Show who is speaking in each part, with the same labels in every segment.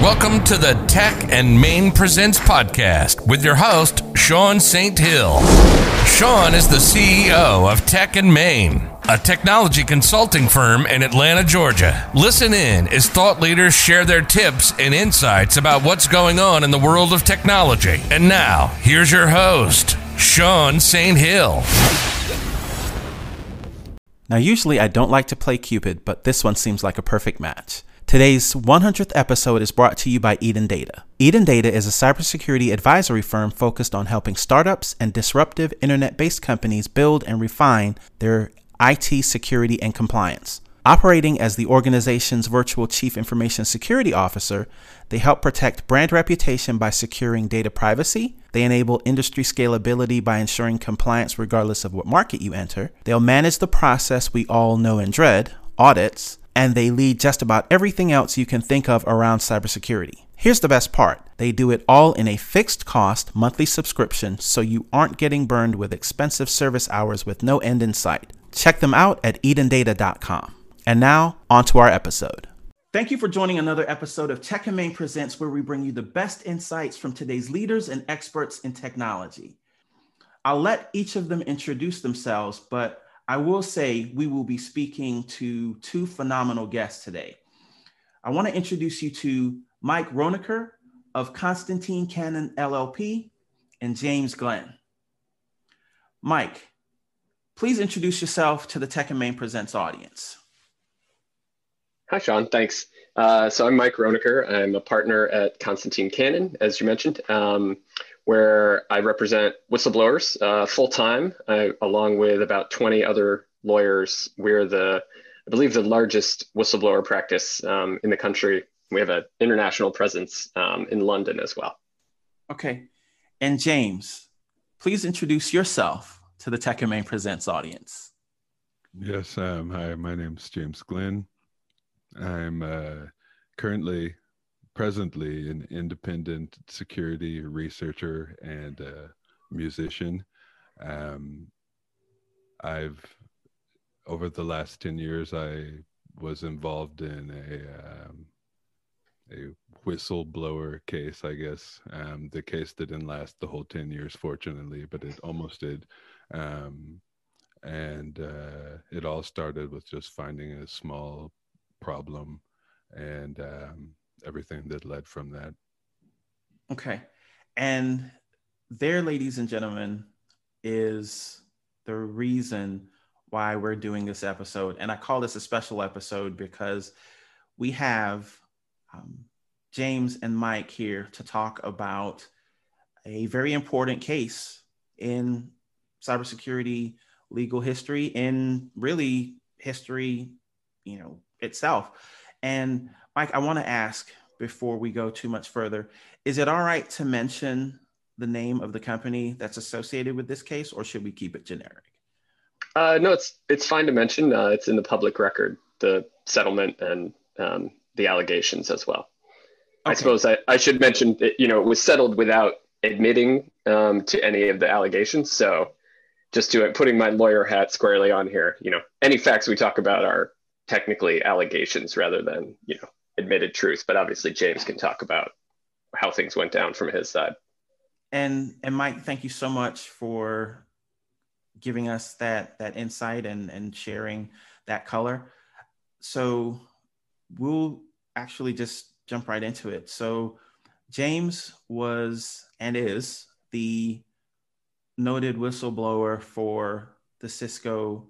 Speaker 1: Welcome to the Tech and Main Presents podcast with your host, Sean St. Hill. Sean is the CEO of Tech and Main, a technology consulting firm in Atlanta, Georgia. Listen in as thought leaders share their tips and insights about what's going on in the world of technology. And now, here's your host, Sean St. Hill.
Speaker 2: Now, usually I don't like to play Cupid, but this one seems like a perfect match. Today's 100th episode is brought to you by Eden Data. Eden Data is a cybersecurity advisory firm focused on helping startups and disruptive internet based companies build and refine their IT security and compliance. Operating as the organization's virtual chief information security officer, they help protect brand reputation by securing data privacy. They enable industry scalability by ensuring compliance regardless of what market you enter. They'll manage the process we all know and dread audits and they lead just about everything else you can think of around cybersecurity. Here's the best part they do it all in a fixed cost monthly subscription so you aren't getting burned with expensive service hours with no end in sight. Check them out at edendata.com. And now, on to our episode. Thank you for joining another episode of Tech and Main Presents, where we bring you the best insights from today's leaders and experts in technology. I'll let each of them introduce themselves, but I will say we will be speaking to two phenomenal guests today. I want to introduce you to Mike Ronacher of Constantine Cannon LLP and James Glenn. Mike, please introduce yourself to the Tech and Main Presents audience.
Speaker 3: Hi, Sean. Thanks. Uh, so I'm Mike Ronacher. I'm a partner at Constantine Cannon, as you mentioned. Um, where I represent whistleblowers uh, full time, uh, along with about 20 other lawyers. We're the, I believe, the largest whistleblower practice um, in the country. We have an international presence um, in London as well.
Speaker 2: Okay. And James, please introduce yourself to the Tech and Main Presents audience.
Speaker 4: Yes. Um, hi, my name is James Glenn. I'm uh, currently presently an independent security researcher and musician. Um, I've over the last ten years, I was involved in a um, a whistleblower case. I guess um, the case didn't last the whole ten years, fortunately, but it almost did. Um, and uh, it all started with just finding a small problem and um, everything that led from that.
Speaker 2: Okay. And there, ladies and gentlemen, is the reason why we're doing this episode. And I call this a special episode because we have um, James and Mike here to talk about a very important case in cybersecurity legal history in really history you know itself and Mike, I want to ask before we go too much further is it all right to mention the name of the company that's associated with this case, or should we keep it generic?
Speaker 3: Uh, no, it's it's fine to mention. Uh, it's in the public record, the settlement and um, the allegations as well. Okay. I suppose I, I should mention that you know it was settled without admitting um, to any of the allegations. So just to putting my lawyer hat squarely on here, you know, any facts we talk about are technically allegations rather than you know admitted truth, but obviously James can talk about how things went down from his side.
Speaker 2: And and Mike, thank you so much for giving us that that insight and and sharing that color. So we'll actually just jump right into it. So James was and is the noted whistleblower for the Cisco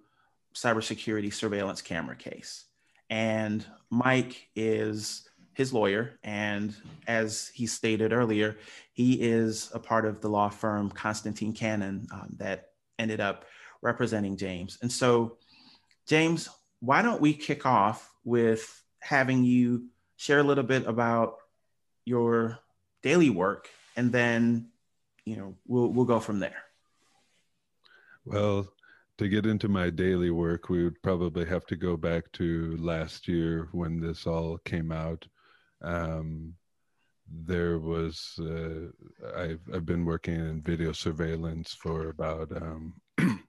Speaker 2: cybersecurity surveillance camera case. And Mike is his lawyer. And as he stated earlier, he is a part of the law firm Constantine Cannon um, that ended up representing James. And so, James, why don't we kick off with having you share a little bit about your daily work and then you know we'll we'll go from there
Speaker 4: well to get into my daily work, we would probably have to go back to last year when this all came out. Um, there was uh, I've I've been working in video surveillance for about um,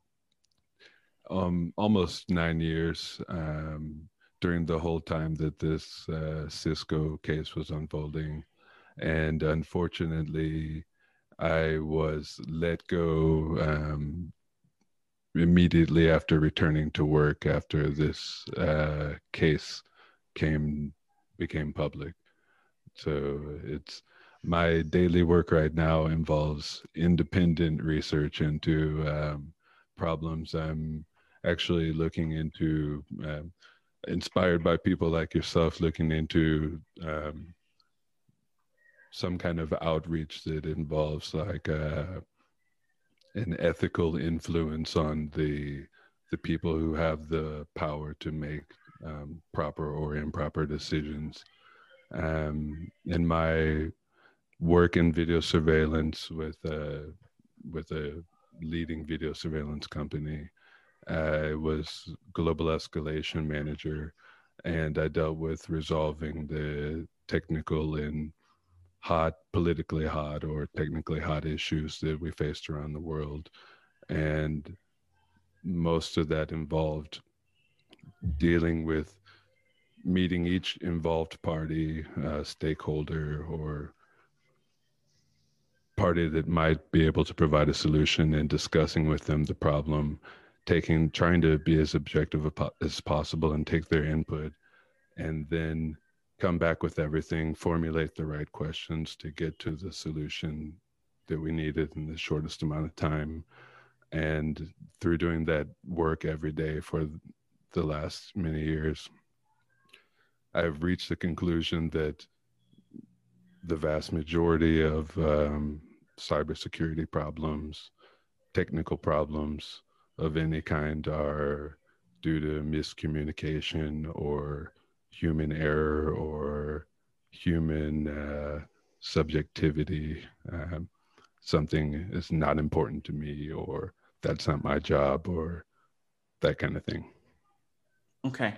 Speaker 4: um almost nine years. Um, during the whole time that this uh, Cisco case was unfolding. And unfortunately, I was let go um, immediately after returning to work after this uh, case came became public. So it's my daily work right now involves independent research into um, problems. I'm actually looking into, uh, inspired by people like yourself, looking into um, some kind of outreach that involves like uh, an ethical influence on the the people who have the power to make um, proper or improper decisions. Um, in my work in video surveillance with a with a leading video surveillance company. I was global escalation manager, and I dealt with resolving the technical and hot, politically hot, or technically hot issues that we faced around the world, and most of that involved dealing with meeting each involved party, uh, stakeholder, or party that might be able to provide a solution and discussing with them the problem, taking trying to be as objective as possible and take their input, and then come back with everything, formulate the right questions to get to the solution that we needed in the shortest amount of time. And through doing that work every day for the last many years, I've reached the conclusion that the vast majority of um, cybersecurity problems, technical problems of any kind are due to miscommunication or human error or human uh, subjectivity. Um, something is not important to me, or that's not my job, or that kind of thing.
Speaker 2: Okay.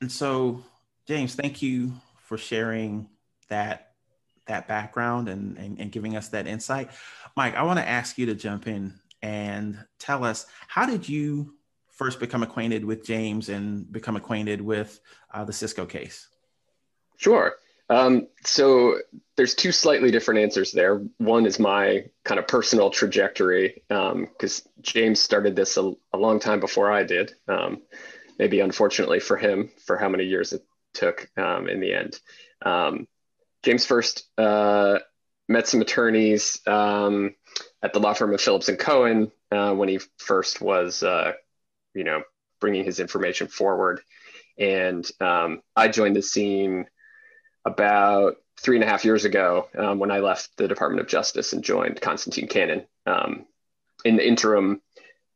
Speaker 2: And so, James, thank you for sharing that that background and, and, and giving us that insight. Mike, I want to ask you to jump in and tell us how did you first become acquainted with James and become acquainted with uh, the Cisco case?
Speaker 3: Sure. Um, so there's two slightly different answers there. One is my kind of personal trajectory because um, James started this a, a, long time before I did. Um, maybe unfortunately for him, for how many years it took um, in the end. Um, James first uh, met some attorneys um, at the law firm of Phillips and Cohen uh, when he first was, uh, you know, bringing his information forward. And um, I joined the scene about three and a half years ago um, when I left the Department of Justice and joined Constantine Cannon. Um, in the interim,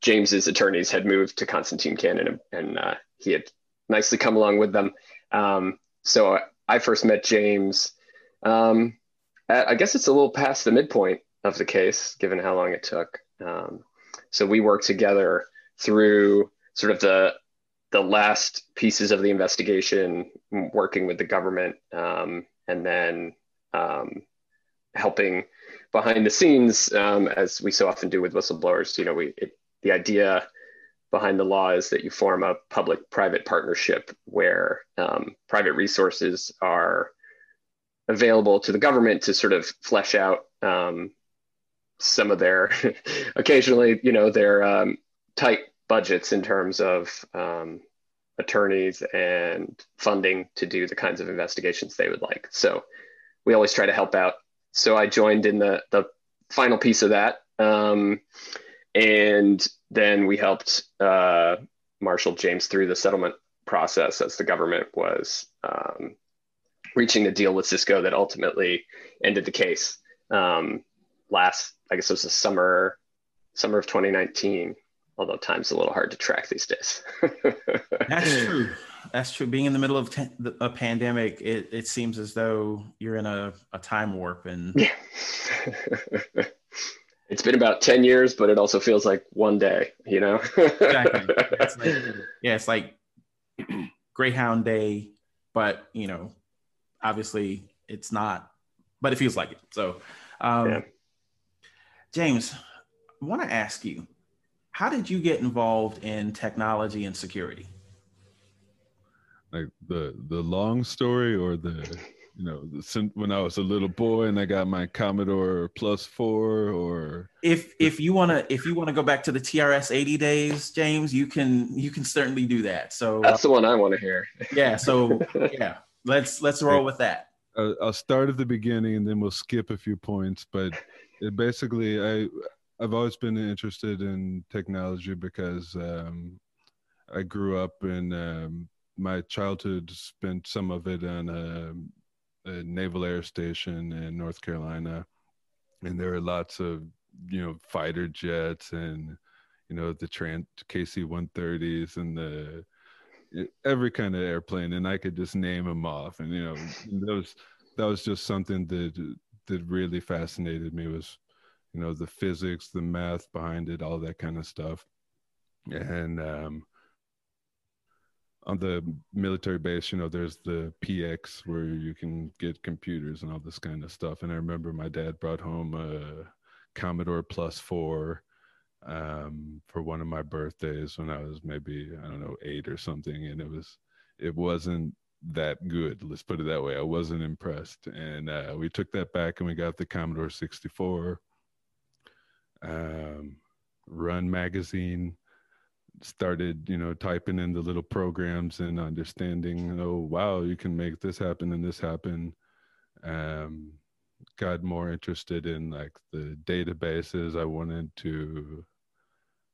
Speaker 3: James's attorneys had moved to Constantine Cannon and, and uh, he had nicely come along with them. Um, so I first met James um, I guess it's a little past the midpoint of the case, given how long it took. Um, so we worked together through sort of the the last pieces of the investigation, working with the government, um, and then um, helping behind the scenes, um, as we so often do with whistleblowers. You know, we it, the idea behind the law is that you form a public-private partnership where um, private resources are available to the government to sort of flesh out um, some of their occasionally, you know, their um, tight budgets in terms of um, attorneys and funding to do the kinds of investigations they would like. So we always try to help out. So I joined in the the final piece of that, um, and then we helped uh, Marshal James through the settlement process as the government was um, reaching a deal with Cisco that ultimately ended the case um, last, I guess it was the summer, summer of 2019. Although time's a little hard to track these days.
Speaker 2: That's true. That's true. Being in the middle of te- a pandemic, it, it seems as though you're in a, a time warp. And yeah.
Speaker 3: it's been about 10 years, but it also feels like one day, you know? exactly.
Speaker 2: It's like, yeah, it's like Groundhog Day, but, you know, obviously it's not, but it feels like it. So, um, yeah. James, I want to ask you, how did you get involved in technology and security?
Speaker 4: like the the long story or the you know the, when I was a little boy and I got my Commodore Plus Four or
Speaker 2: if if you want to if you want to go back to the TRS 80 days, James, you can you can certainly do that. So
Speaker 3: that's the one I want to hear.
Speaker 2: yeah. So yeah, let's let's roll with that.
Speaker 4: I'll start at the beginning and then we'll skip a few points. But basically, I I've always been interested in technology because um, I grew up in um, my childhood. Spent some of it on a, a naval air station in North Carolina, and there were lots of you know fighter jets and you know the Trent KC-130s and the every kind of airplane, and I could just name them off. And you know, that was that was just something that that really fascinated me was, you know, the physics, the math behind it, all that kind of stuff. And um, on the military base, you know, there's the PX where you can get computers and all this kind of stuff. And I remember my dad brought home a Commodore Plus Four um, for one of my birthdays when I was maybe I don't know eight or something, and it was it wasn't that good. Let's put it that way. I wasn't impressed, and uh, we took that back and we got the Commodore 64. Um, Run magazine started, you know, typing in the little programs and understanding. Oh, wow, you can make this happen and this happen. Um, got more interested in like the databases. I wanted to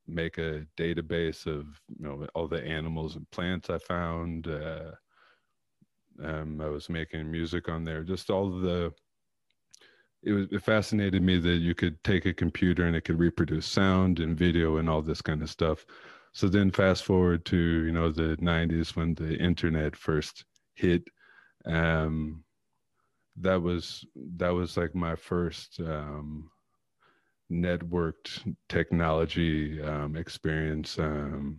Speaker 4: make a database of you know all the animals and plants I found. Uh, um, I was making music on there. Just all the it was it fascinated me that you could take a computer and it could reproduce sound and video and all this kind of stuff. So then fast forward to you know the 90s when the internet first hit. Um, that was that was like my first um, networked technology um, experience. Um,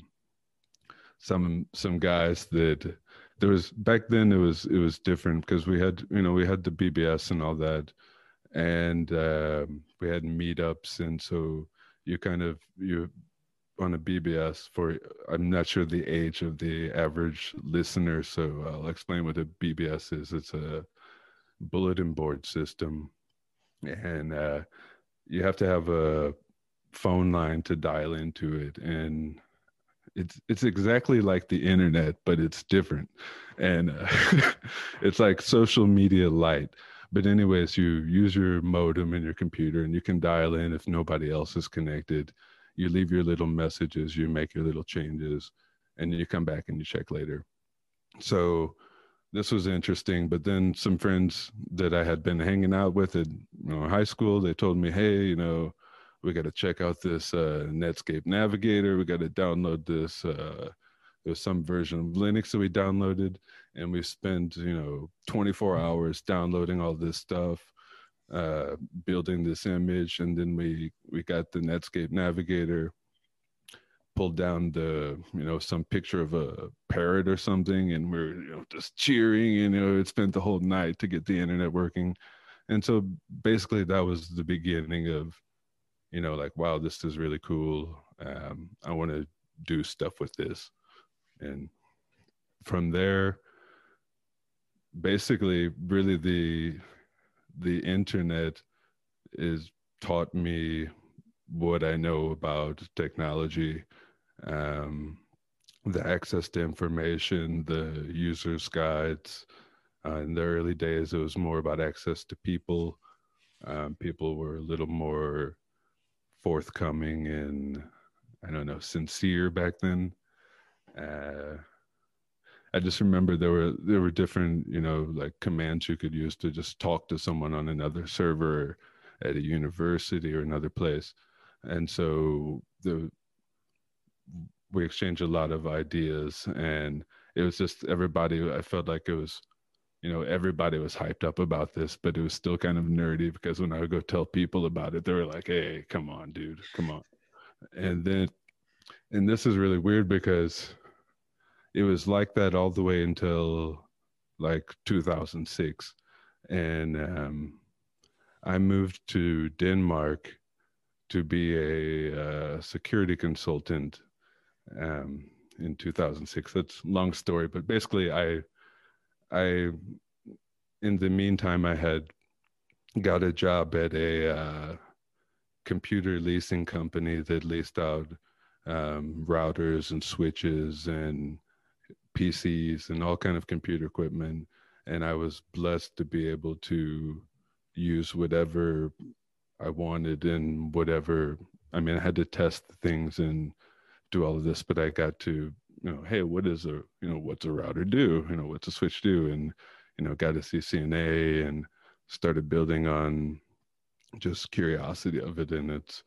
Speaker 4: some some guys that there was back then it was it was different because we had you know we had the BBS and all that, and uh, we had meetups and so you kind of you on a BBS for I'm not sure the age of the average listener, so I'll explain what a BBS is. It's a bulletin board system, and uh, you have to have a phone line to dial into it, and it's it's exactly like the internet, but it's different, and uh, it's like social media light. But anyways, you use your modem in your computer, and you can dial in if nobody else is connected. You leave your little messages, you make your little changes, and you come back and you check later. So this was interesting. But then some friends that I had been hanging out with in you know, high school, they told me, hey, you know, we got to check out this uh, Netscape Navigator. We got to download this. Uh, there's some version of Linux that we downloaded, and we spent you know 24 hours downloading all this stuff, uh, building this image, and then we we got the Netscape Navigator. Pulled down the you know some picture of a parrot or something, and we're you know just cheering. And, You know, it spent the whole night to get the internet working, and so basically that was the beginning of you know, like, wow, this is really cool. Um, I want to do stuff with this. And from there, basically, really the the internet is taught me what I know about technology, um, the access to information, the users' guides. Uh, in the early days, it was more about access to people. Um, people were a little more forthcoming and I don't know sincere back then. Uh, I just remember there were there were different you know like commands you could use to just talk to someone on another server at a university or another place, and so the we exchanged a lot of ideas and it was just everybody I felt like it was you know, everybody was hyped up about this, but it was still kind of nerdy because when I would go tell people about it, they were like, hey, come on, dude, come on. And then, and this is really weird because it was like that all the way until like 2006. And um, I moved to Denmark to be a uh, security consultant. Um, in 2006. That's a long story, but basically, I I in the meantime I had got a job at a uh, computer leasing company that leased out um, routers and switches and PCs and all kind of computer equipment. And I was blessed to be able to use whatever I wanted and whatever. I mean, I had to test things and do all of this, but I got to, you know, hey, what is a, you know, what's a router do? You know, what's a switch do? And, you know, got to see CNA and started building on just curiosity of it. And it's,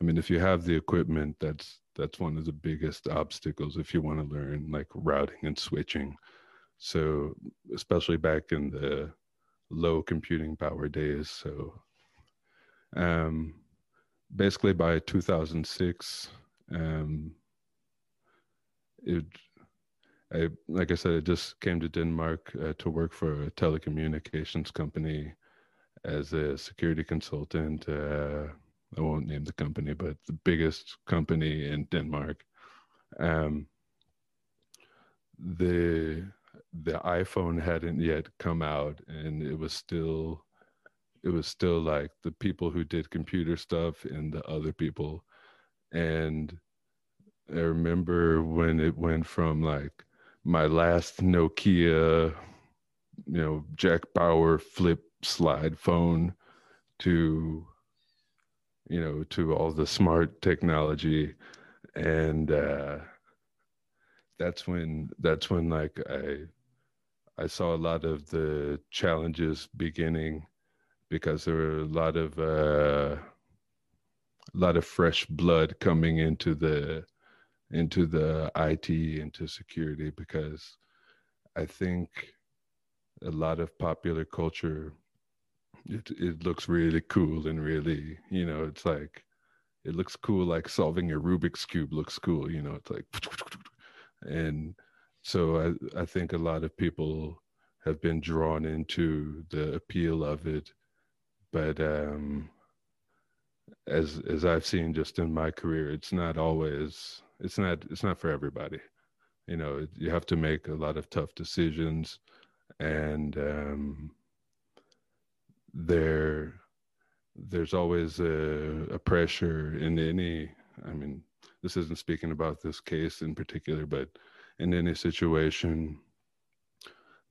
Speaker 4: I mean, if you have the equipment, that's that's one of the biggest obstacles if you want to learn like routing and switching. So especially back in the low computing power days. So um, basically by 2006, um, it I like I said, I just came to Denmark uh, to work for a telecommunications company as a security consultant. Uh, I won't name the company, but the biggest company in Denmark. Um, the the iPhone hadn't yet come out, and it was still it was still like the people who did computer stuff and the other people, and I remember when it went from like my last Nokia, you know, Jack Bauer flip slide phone to you know, to all the smart technology. And uh, that's when that's when like I I saw a lot of the challenges beginning because there were a lot of uh, a lot of fresh blood coming into the into the IT into security because I think a lot of popular culture it it looks really cool and really you know it's like it looks cool like solving a rubik's cube looks cool you know it's like and so i i think a lot of people have been drawn into the appeal of it. But um as as i've seen just in my career it's not always it's not it's not for everybody. You know you have to make a lot of tough decisions. And um there there's always a, a pressure in any i mean this isn't speaking about this case in particular but in any situation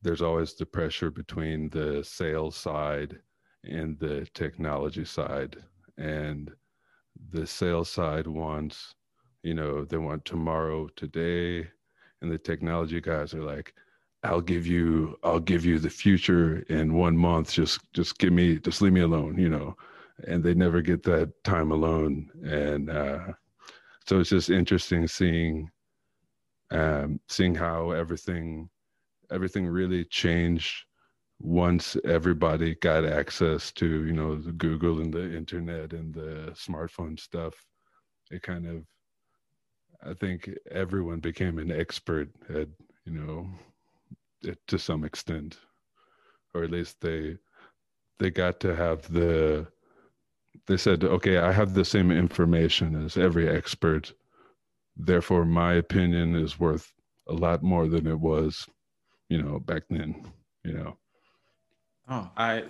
Speaker 4: there's always the pressure between the sales side and the technology side. And the sales side wants you know they want tomorrow today. And the technology guys are like I'll give you I'll give you the future in one month. Just just give me just leave me alone, you know. And they never get that time alone. And uh, so it's just interesting seeing um, seeing how everything everything really changed once everybody got access to you know the Google and the internet and the smartphone stuff. It kind of I think everyone became an expert at you know it to some extent, or at least they they got to have the they said, okay, I have the same information as every expert, therefore my opinion is worth a lot more than it was, you know, back then. You know.
Speaker 2: Oh, I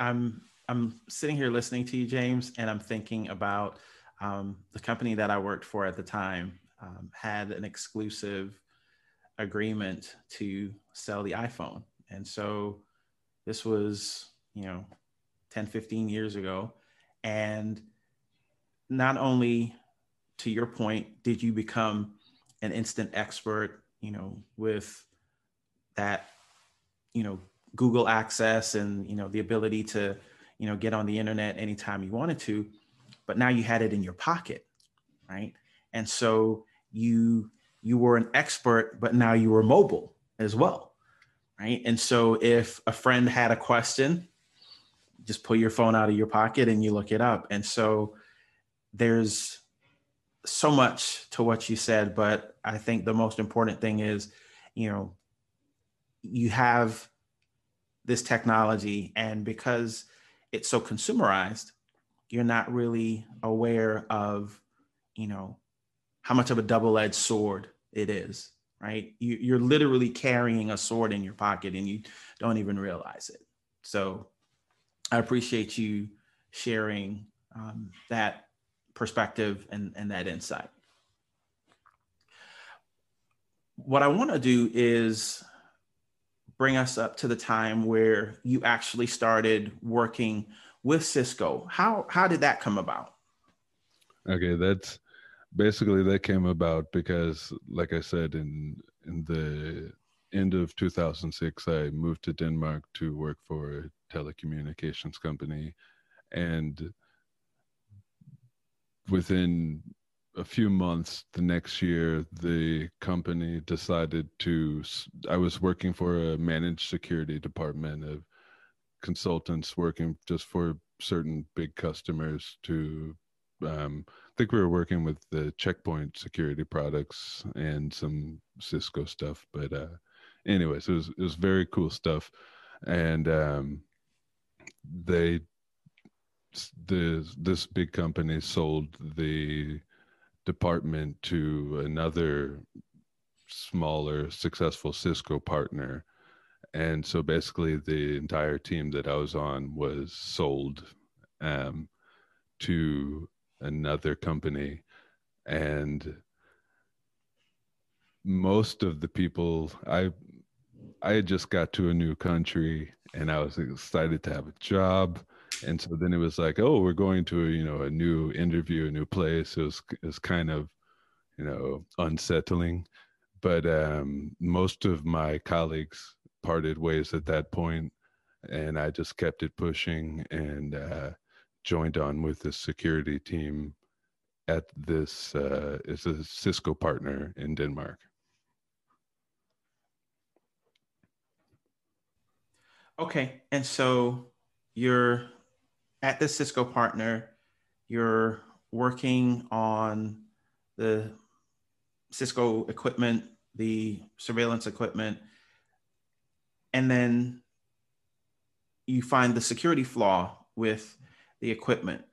Speaker 2: I'm I'm sitting here listening to you, James, and I'm thinking about um, the company that I worked for at the time um, had an exclusive agreement to sell the iPhone. And so this was, you know, 10, 15 years ago. And not only to your point, did you become an instant expert, you know, with that, you know, Google access and, you know, the ability to, you know, get on the internet anytime you wanted to, but now you had it in your pocket, right? And so you you were an expert, but now you were mobile as well. Right. And so if a friend had a question, just pull your phone out of your pocket and you look it up. And so there's so much to what you said, but I think the most important thing is, you know, you have this technology, and because it's so consumerized, you're not really aware of, you know, how much of a double edged sword it is, right? You, you're literally carrying a sword in your pocket and you don't even realize it. So I appreciate you sharing um, that perspective and, and that insight. What I want to do is bring us up to the time where you actually started working with Cisco. How how did that come about?
Speaker 4: Okay, that's basically that came about because, like I said, in in the end of 2006, I moved to Denmark to work for a telecommunications company, and within a few months the next year the company decided to i was working for a managed security department of consultants working just for certain big customers to um, think we were working with the checkpoint security products and some cisco stuff but uh anyways it was it was very cool stuff and um they the this big company sold the department to another smaller successful Cisco partner. And so basically the entire team that I was on was sold um, to another company. And most of the people I I had just got to a new country and I was excited to have a job. And so then it was like oh we're going to a, you know a new interview a new place. It was, it was kind of you know unsettling. But um, most of my colleagues parted ways at that point and i just kept it pushing. And uh, joined on with the security team at this uh, is a cisco partner in denmark.
Speaker 2: Okay and so you're at the Cisco partner, you're working on the Cisco equipment, the surveillance equipment, and then you find the security flaw with the equipment.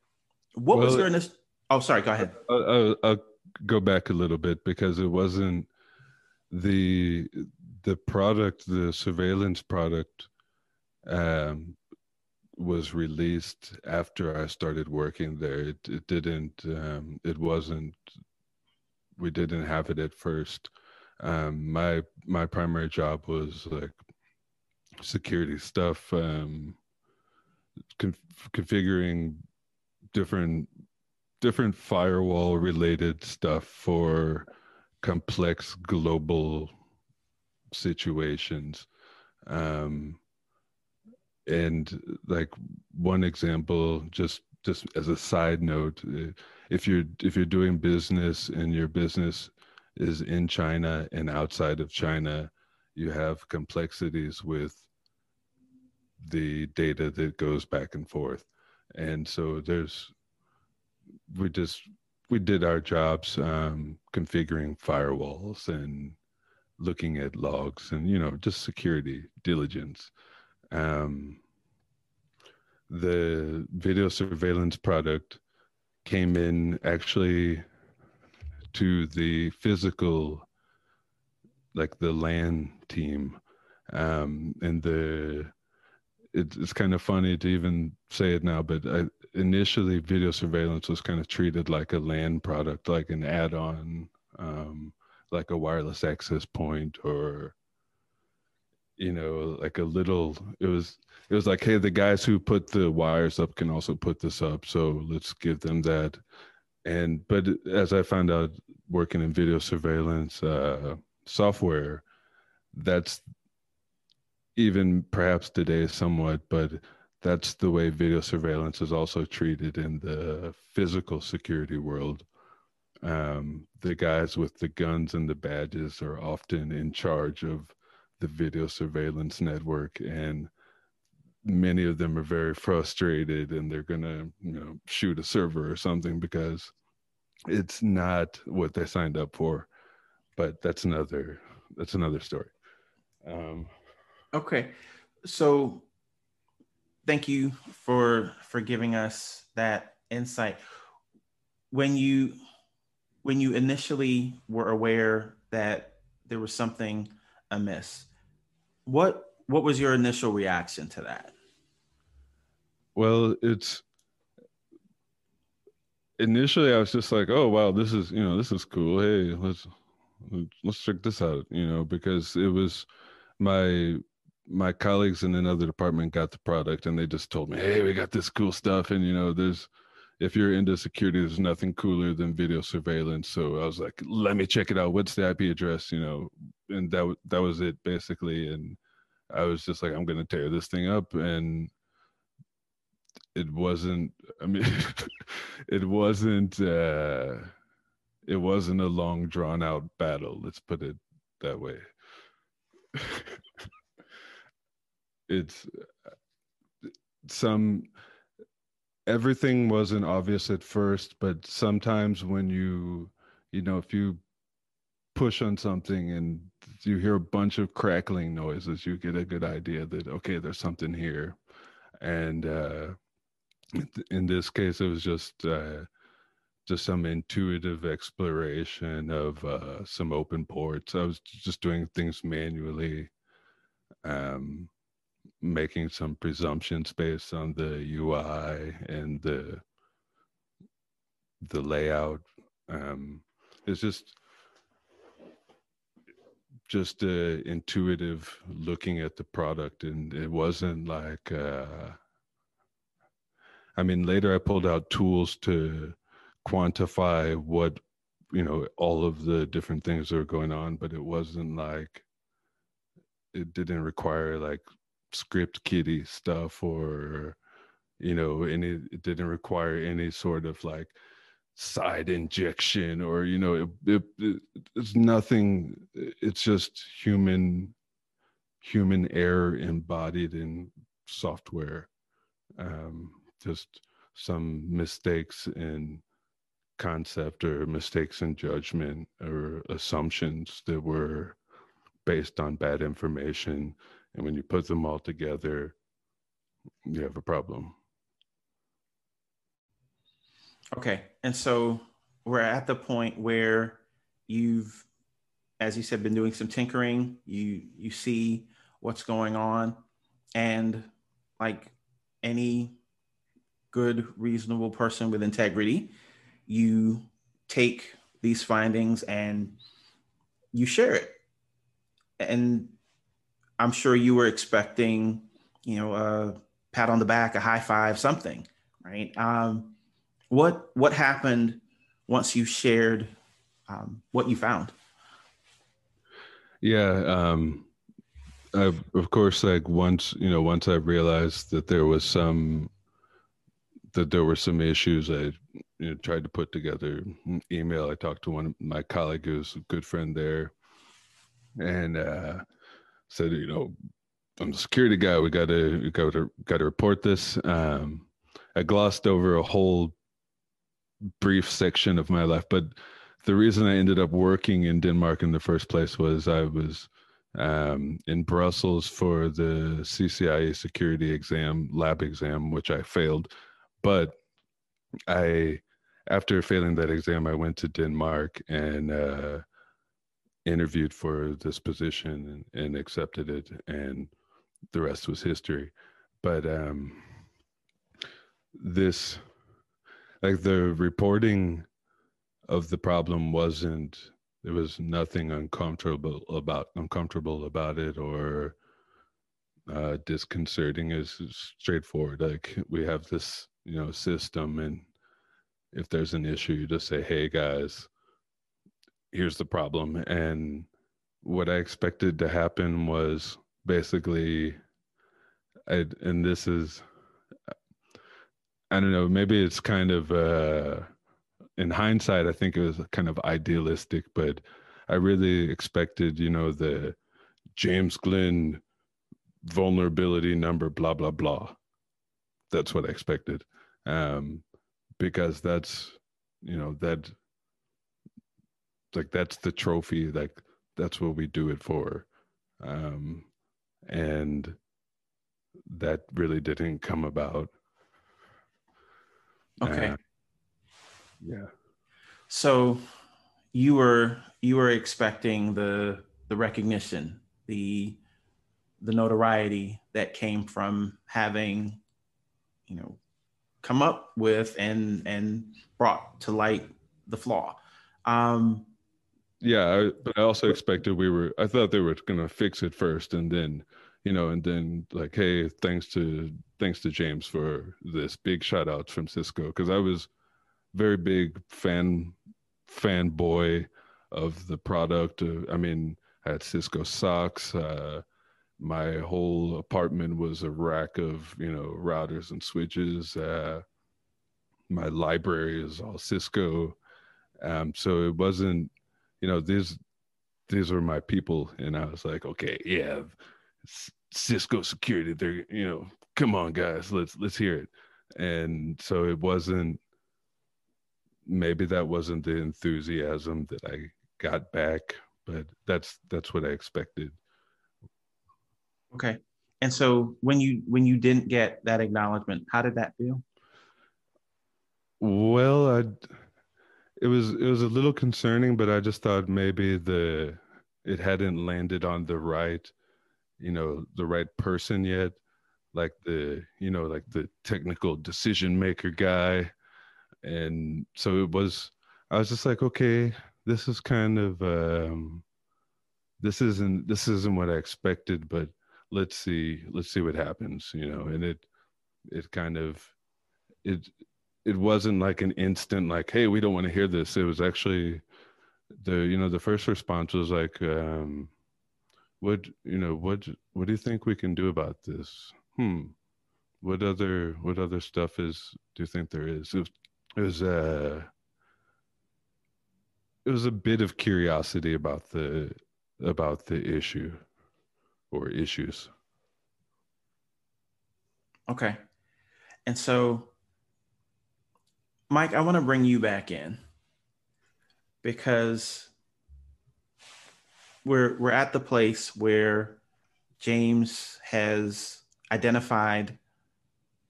Speaker 2: What well, was your this? Oh, sorry. Go ahead.
Speaker 4: I'll, I'll, go back a little bit because it wasn't the the product, the surveillance product. Um, was released after I started working there. It, it didn't, um, it wasn't, we didn't have it at first. Um, my, my primary job was like security stuff, um, conf- configuring different, different firewall related stuff for complex global situations. Um, and like one example just just as a side note uh, if you're if you're doing business and your business is in china and outside of china you have complexities with the data that goes back and forth. And so there's we just we did our jobs um, configuring firewalls and looking at logs and you know just security diligence. Um, the video surveillance product came in actually to the physical like the LAN team um, and the it, it's kind of funny to even say it now but I, initially video surveillance was kind of treated like a LAN product like an add-on um, like a wireless access point or you know like a little it was it was like hey the guys who put the wires up can also put this up so let's give them that. And but as i found out working in video surveillance uh, software that's even perhaps today somewhat but that's the way video surveillance is also treated in the physical security world. Um, the guys with the guns and the badges are often in charge of the video surveillance network and many of them are very frustrated and they're going to you know shoot a server or something because it's not what they signed up for. But that's another that's another story. Um,
Speaker 2: okay so thank you for for giving us that insight when you when you initially were aware that there was something amiss. What what was your initial reaction to that?
Speaker 4: Well, it's initially I was just like, oh wow, this is you know this is cool. Hey, let's let's check this out. You know, because it was my my colleagues in another department got the product and they just told me, hey, we got this cool stuff, and you know, there's if you're into security, there's nothing cooler than video surveillance. So I was like, let me check it out. What's the IP address? You know, and that that was it basically. And I was just like, I'm gonna tear this thing up, and it wasn't. I mean, it wasn't. uh It wasn't a long, drawn out battle. Let's put it that way. it's some everything wasn't obvious at first, but sometimes when you, you know, if you push on something and you hear a bunch of crackling noises, you get a good idea that, okay, there's something here. And uh, in this case, it was just, uh, just some intuitive exploration of uh, some open ports. I was just doing things manually. Um, making some presumptions based on the UI and the the layout. Um, it's just just uh, intuitive looking at the product, and it wasn't like. Uh, I mean, later I pulled out tools to quantify what you know all of the different things that are going on, but it wasn't like it didn't require like script kiddie stuff or you know any it didn't require any sort of like side injection or you know it, it, it, it's nothing it's just human human error embodied in software um, just some mistakes in concept or mistakes in judgment or assumptions that were based on bad information and when you put them all together, you have a problem.
Speaker 2: Okay. And so we're at the point where you've, as you said, been doing some tinkering. You you see what's going on. And like any good, reasonable person with integrity, you take these findings and you share it. And I'm sure you were expecting, you know, a pat on the back, a high five, something, right? Um, what what happened once you shared um, what you found?
Speaker 4: Yeah, um, I, of course, like once you know, once I realized that there was some that there were some issues, I you know, tried to put together email. I talked to one of my colleague who's a good friend there, and uh, said, you know, I'm the security guy. We got to got to got to report this. Um, I glossed over a whole brief section of my life, but the reason I ended up working in Denmark in the first place was I was um, in Brussels for the CCIE security exam, lab exam, which I failed. But I, after failing that exam, I went to Denmark and uh, interviewed for this position and, and, accepted it and the rest was history. But um this like the reporting of the problem wasn't there was nothing uncomfortable about uncomfortable about it or uh disconcerting. Is straightforward. Like we have this you know system and if there's an issue you just say hey guys here's the problem. And what i expected to happen was basically I, and this is i don't know maybe it's kind of uh in hindsight i think it was kind of idealistic but i really expected you know the james glenn vulnerability number blah blah blah. That's what i expected. Um because that's you know that like that's the trophy like that's what we do it for. Um and that really didn't come about.
Speaker 2: Okay. Uh,
Speaker 4: yeah.
Speaker 2: So you were you were expecting the the recognition, the the notoriety that came from having, you know, come up with and and brought to light the flaw. Um,
Speaker 4: yeah, I, but I also expected we were. I thought they were going to fix it first, and then, you know, and then like, hey, thanks to thanks to James for this big shout out from Cisco because I was very big fan fanboy of the product. Uh, I mean, I had Cisco socks. Uh, my whole apartment was a rack of you know routers and switches. Uh, my library is all Cisco, um, so it wasn't you know these these were my people, and I was like, okay, yeah, Cisco security. They're you know, come on guys, let's let's hear it. And so it wasn't maybe that wasn't the enthusiasm that I got back, but that's that's what I expected.
Speaker 2: Okay. And so when you when you didn't get that acknowledgement, how did that feel?
Speaker 4: Well, I it was it was a little concerning, but I just thought maybe the it hadn't landed on the right, you know, the right person yet, like the you know like the technical decision maker guy, and so it was. I was just like, okay, this is kind of um, this isn't this isn't what I expected, but let's see let's see what happens, you know. And it it kind of it it wasn't like an instant like, hey, we don't want to hear this. It was actually the you know the first response was like, um, what you know what what do you think we can do about this? Hmm. What other what other stuff is do you think there is? It was, it was uh it was a bit of curiosity about the about the issue or issues.
Speaker 2: Okay. And so Mike, I want to bring you back in because we're we're at the place where James has identified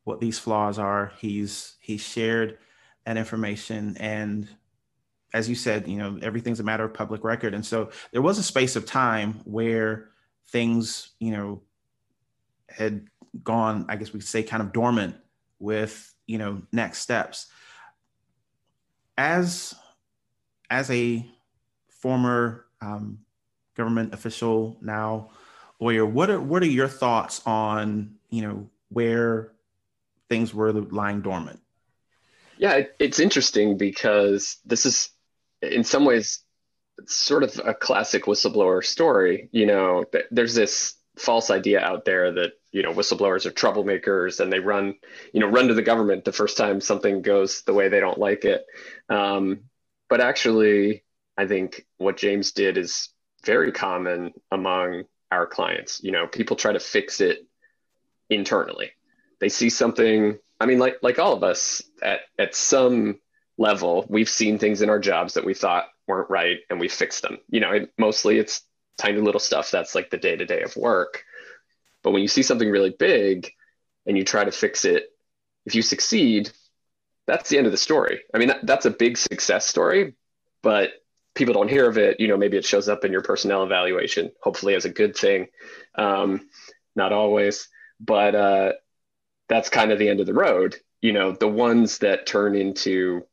Speaker 2: what these flaws are. He's he's shared that information and as you said, you know, everything's a matter of public record. And so there was a space of time where things, you know, had gone, I guess we could say, kind of dormant with, you know, next steps. As as a former um, government official now lawyer, what are what are your thoughts on, you know, where things were lying dormant?
Speaker 3: Yeah, it's interesting because this is in some ways sort of a classic whistleblower story. You know, there's this false idea out there that you know whistleblowers are troublemakers and they run you know run to the government the first time something goes the way they don't like it um, but actually i think what james did is very common among our clients you know people try to fix it internally they see something i mean like like all of us at at some level, we've seen things in our jobs that we thought weren't right and we fixed them. You know, it, mostly it's tiny little stuff that's like the day to day of work. But when you see something really big and you try to fix it, if you succeed, that's the end of the story. I mean, that, that's a big success story, but people don't hear of it. You know, maybe it shows up in your personnel evaluation, hopefully as a good thing. Um, not always, but uh, that's kind of the end of the road. You know, the ones that turn into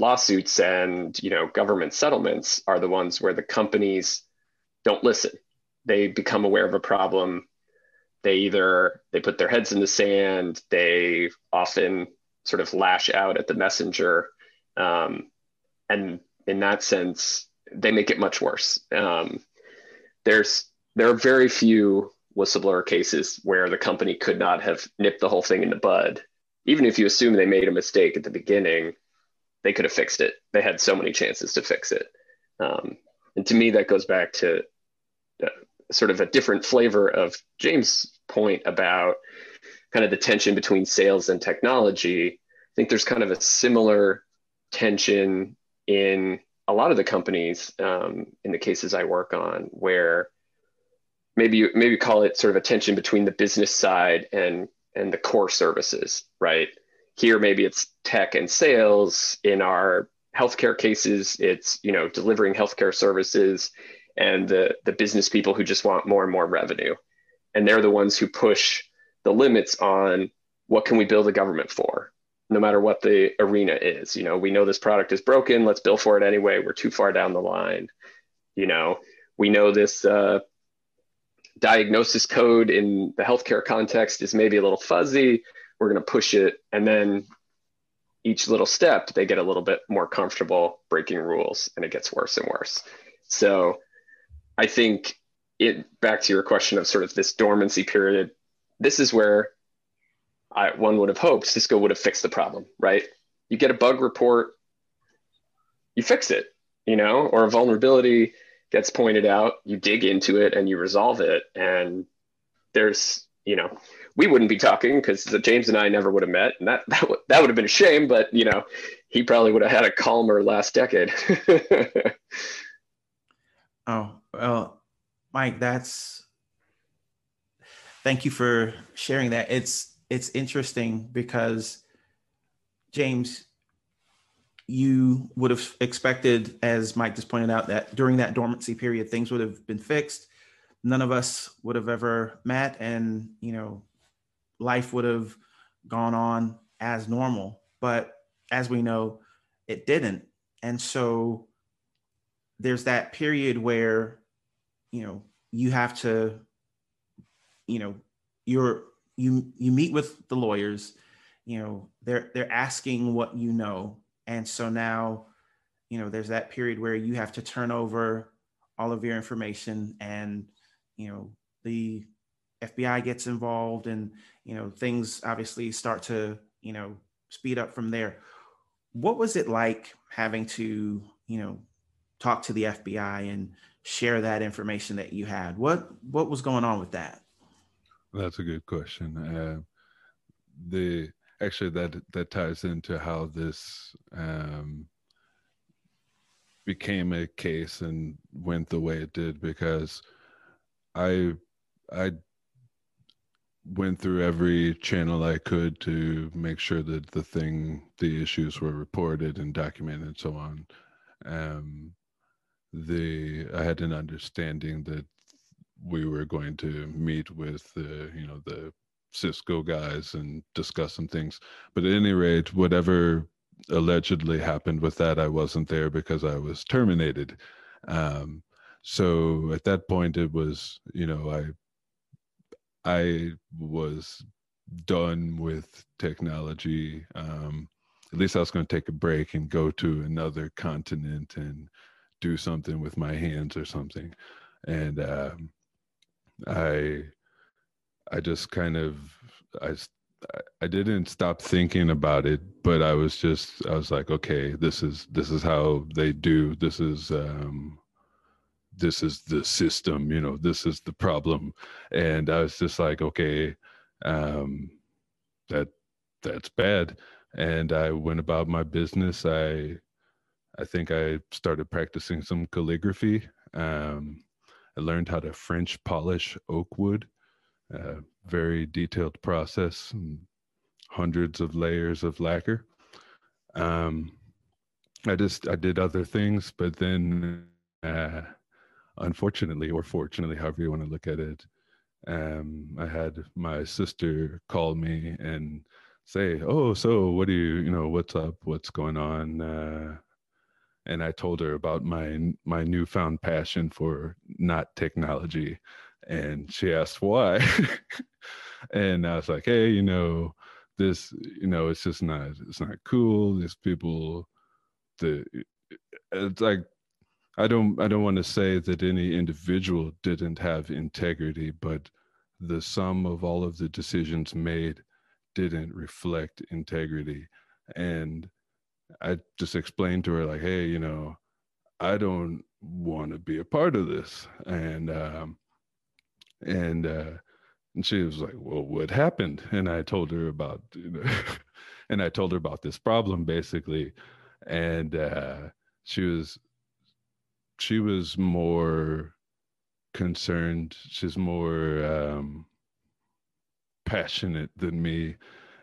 Speaker 3: lawsuits and you know government settlements are the ones where the companies don't listen they become aware of a problem they either they put their heads in the sand they often sort of lash out at the messenger um, and in that sense they make it much worse um, there's there are very few whistleblower cases where the company could not have nipped the whole thing in the bud even if you assume they made a mistake at the beginning they could have fixed it. They had so many chances to fix it. Um, and to me, that goes back to sort of a different flavor of James' point about kind of the tension between sales and technology. I think there's kind of a similar tension in a lot of the companies um, in the cases I work on, where maybe you maybe call it sort of a tension between the business side and and the core services, right? here maybe it's tech and sales in our healthcare cases, it's you know delivering healthcare services, and the the business people who just want more and more revenue, and they're the ones who push the limits on what can we build a government for, no matter what the arena is. You know, we know this product is broken. Let's bill for it anyway. We're too far down the line. You know, we know this uh, diagnosis code in the healthcare context is maybe a little fuzzy. We're going to push it, and then each little step, they get a little bit more comfortable breaking rules and it gets worse and worse. So I think it back to your question of sort of this dormancy period, this is where I, one would have hoped Cisco would have fixed the problem, right? You get a bug report, you fix it, you know, or a vulnerability gets pointed out, you dig into it and you resolve it. And there's, you know, we wouldn't be talking because James and I never would have met, and that that, w- that would have been a shame. But you know, he probably would have had a calmer last decade.
Speaker 2: oh well, Mike, that's thank you for sharing that. It's it's interesting because James, you would have expected, as Mike just pointed out, that during that dormancy period, things would have been fixed. None of us would have ever met, and you know, life would have gone on as normal. But as we know, it didn't. And so there's that period where, you know, you have to, you know, you're you you meet with the lawyers, you know, they're they're asking what you know. And so now, you know, there's that period where you have to turn over all of your information and, you know, the FBI gets involved and you know things obviously start to you know speed up from there. What was it like having to you know talk to the FBI and share that information that you had? What what was going on with that?
Speaker 4: That's a good question. Uh, the actually that that ties into how this um, became a case and went the way it did because I I went through every channel I could to make sure that the thing, the issues were reported and documented and so on. Um, the I had an understanding that we were going to meet with the, you know, the Cisco guys and discuss some things. But at any rate, whatever allegedly happened with that, I wasn't there because I was terminated. Um, so at that point, it was, you know, I I was done with technology. Um, at least I was going to take a break and go to another continent and do something with my hands or something. And um, I, I just kind of, I, I didn't stop thinking about it, but I was just, I was like, okay, this is, this is how they do. This is, um, this is the system you know this is the problem and i was just like okay um that that's bad and i went about my business i i think i started practicing some calligraphy um i learned how to french polish oak wood uh, very detailed process hundreds of layers of lacquer um i just i did other things but then uh unfortunately or fortunately, however you want to look at it, um, I had my sister call me and say, "Oh, so what do you, you know, what's up? What's going on?" Uh, and I told her about my my newfound passion for not technology, and she asked why, and I was like, "Hey, you know, this, you know, it's just not, it's not cool. These people, the, it's like I don't I don't want to say that any individual didn't have integrity, but the sum of all of the decisions made didn't reflect integrity. And I just explained to her like, hey, you know, I don't want to be a part of this. And um and uh and she was like, Well, what happened? And I told her about you know and I told her about this problem basically. And uh she was she was more concerned she's more um, passionate than me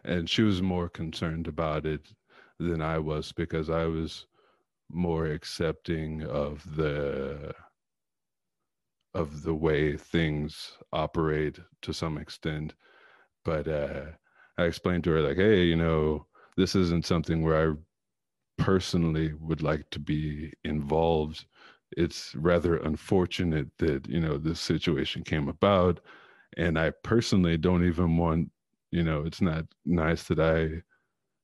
Speaker 4: and she was more concerned about it than i was because i was more accepting of the of the way things operate to some extent. But uh i explained to her like hey you know this isn't something where i personally would like to be involved. It's rather unfortunate that you know this situation came about and i personally don't even want you know it's not nice that i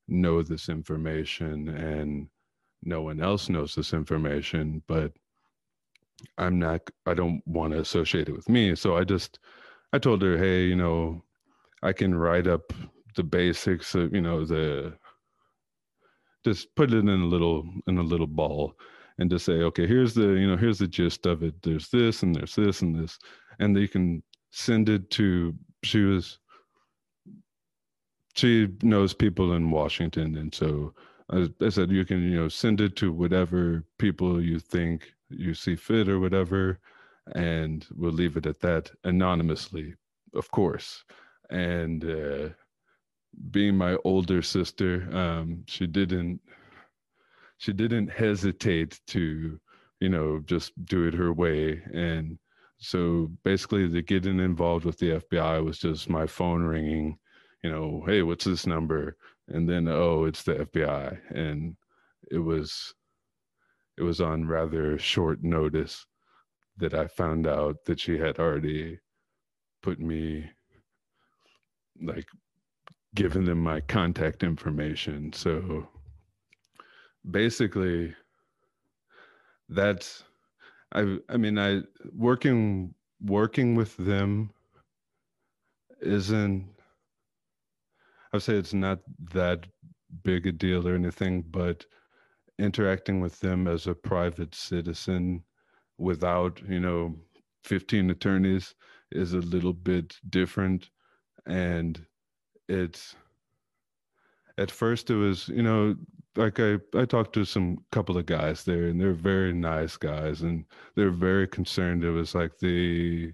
Speaker 4: know this information and no one else knows this information but i'm not i don't want to associate it with me. So i just i told her hey you know i can write up the basics of you know the just put it in a little in a little ball and just say okay here's the you know here's the gist of it. There's this and there's this and this and you can send it to she was she knows people in washington and so I, said you can you know send it to whatever people you think you see fit or whatever and we'll leave it at that anonymously of course. And uh being my older sister um she didn't she didn't hesitate to you know just do it her way. And so basically the getting involved with the fbi was just my phone ringing you know hey what's this number? And then oh it's the fbi and it was it was on rather short notice that i found out that she had already put me like given them my contact information. So basically that's i i mean i working working with them isn't i would say it's not that big a deal or anything but interacting with them as a private citizen without you know 15 attorneys is a little bit different. And it's at first it was you know like I, I talked to some couple of guys there and they're very nice guys and they're very concerned. It was like the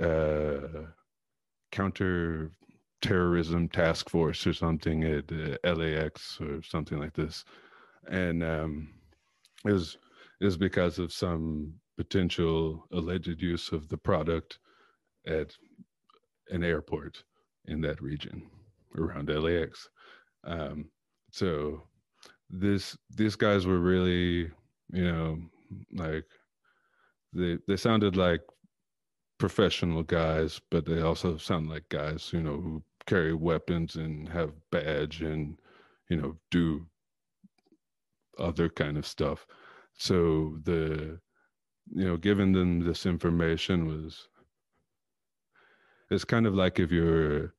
Speaker 4: uh, counter terrorism task force or something at uh, lax or something like this. And um, it was because of some potential alleged use of the product at an airport in that region around lax um, so this these guys were really you know like they they sounded like professional guys but they also sound like guys you know who carry weapons and have badge and you know do other kind of stuff. So the you know giving them this information was it's kind of like if you're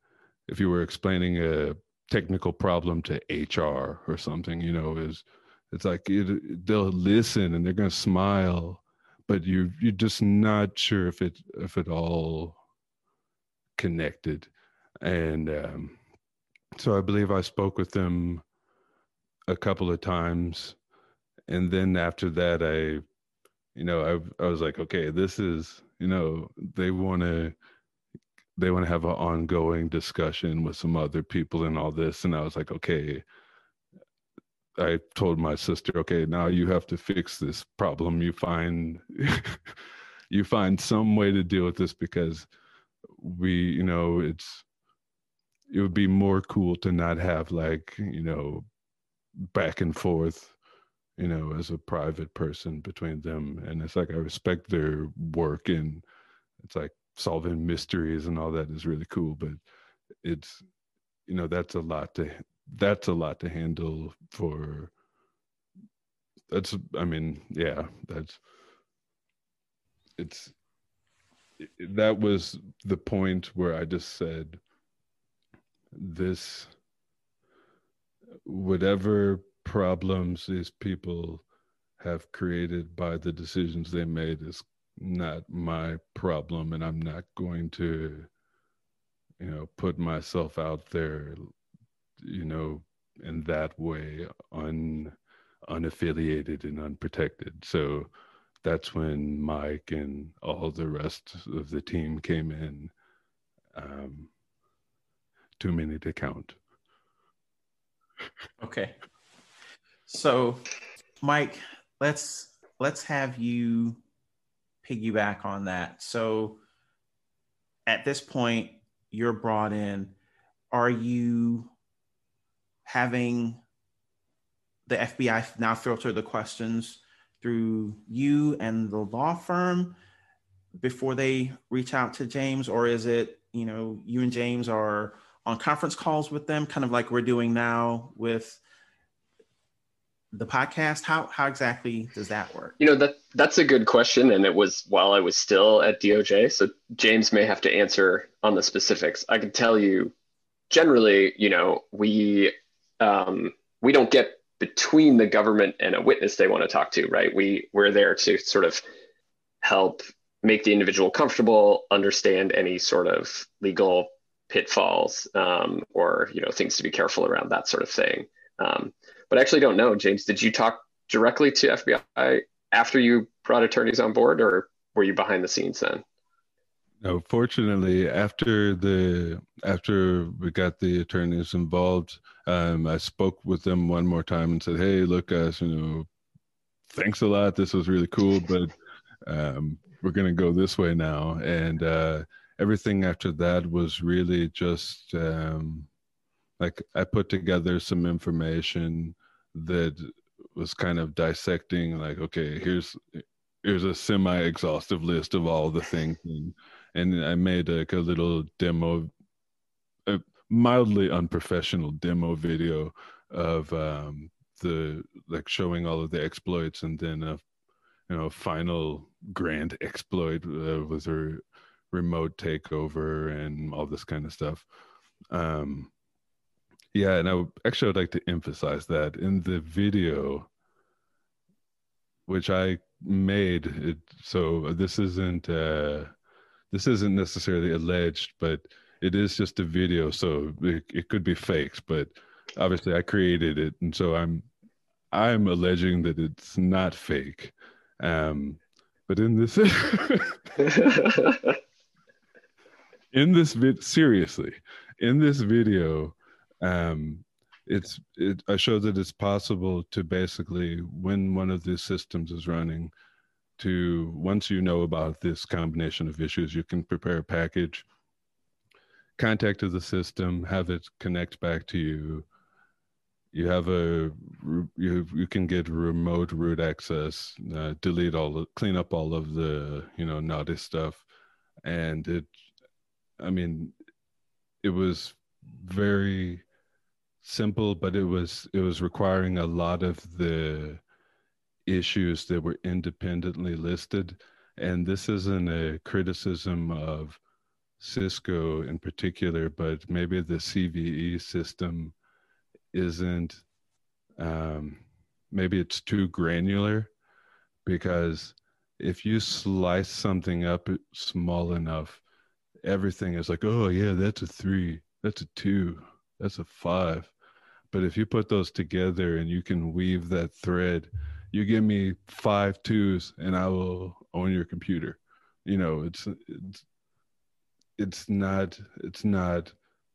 Speaker 4: if you were explaining a technical problem to HR or something, you know, is it's like it, they'll listen and they're going to smile, but you you're just not sure if it if it all connected. And um, so I believe I spoke with them a couple of times, and then after that, I, you know, I I was like, okay, this is you know they want to they want to have an ongoing discussion with some other people and all this and i was like okay i told my sister okay now you have to fix this problem. You find you find some way to deal with this because we you know it's it would be more cool to not have like you know back and forth you know as a private person between them. And it's like i respect their work and it's like solving mysteries and all that is really cool but it's you know that's a lot to that's a lot to handle for that's i mean yeah that's it's that was the point where i just said this whatever problems these people have created by the decisions they made is not my problem and i'm not going to you know put myself out there you know in that way un unaffiliated and unprotected so that's when mike and all the rest of the team came in um too many to count
Speaker 2: okay so Mike, let's let's have you piggyback on that. So at this point, you're brought in. Are you having the FBI now filter the questions through you and the law firm before they reach out to James, or is it you know you and James are on conference calls with them, kind of like we're doing now with the podcast? How how exactly does that work?
Speaker 3: You know that that's a good question, and it was while I was still at DOJ. So James may have to answer on the specifics. I can tell you, generally, you know, we um, we don't get between the government and a witness they want to talk to, right? We we're there to sort of help make the individual comfortable, understand any sort of legal pitfalls um, or you know things to be careful around that sort of thing. Um, but I actually don't know, James. Did you talk directly to FBI after you brought attorneys on board, or were you behind the scenes then?
Speaker 4: No, fortunately, after the after we got the attorneys involved, um, I spoke with them one more time and said, "Hey, look, guys, you know, thanks a lot. This was really cool, but um, we're to go this way now." And uh, everything after that was really just um, like I put together some information that was kind of dissecting like okay here's here's a semi-exhaustive list of all the things and, and i made like a little demo mildly unprofessional demo video of um, the like showing all of the exploits and then a you know final grand exploit uh, was a remote takeover and all this kind of stuff um yeah, and I actually would like to emphasize that in the video, which I made it. So this isn't uh, this isn't necessarily alleged, but it is just a video, so it, it could be faked. But obviously, I created it, and so I'm I'm alleging that it's not fake. Um, but in this in this vid seriously in this video um, it's it, I show that it's possible to basically when one of these systems is running to once you know about this combination of issues you can prepare a package contact to the system have it connect back to you you have a you you can get remote root access uh, delete all the clean up all of the you know naughty stuff and it i mean it was very simple, but it was it was requiring a lot of the issues that were independently listed. And this isn't a criticism of Cisco in particular, but maybe the CVE system isn't. Um, maybe it's too granular because if you slice something up small enough, everything is like, oh yeah, that's a three, that's a two, that's a five. But if you put those together and you can weave that thread, you give me five twos and I will own your computer. You know, it's it's it's not it's not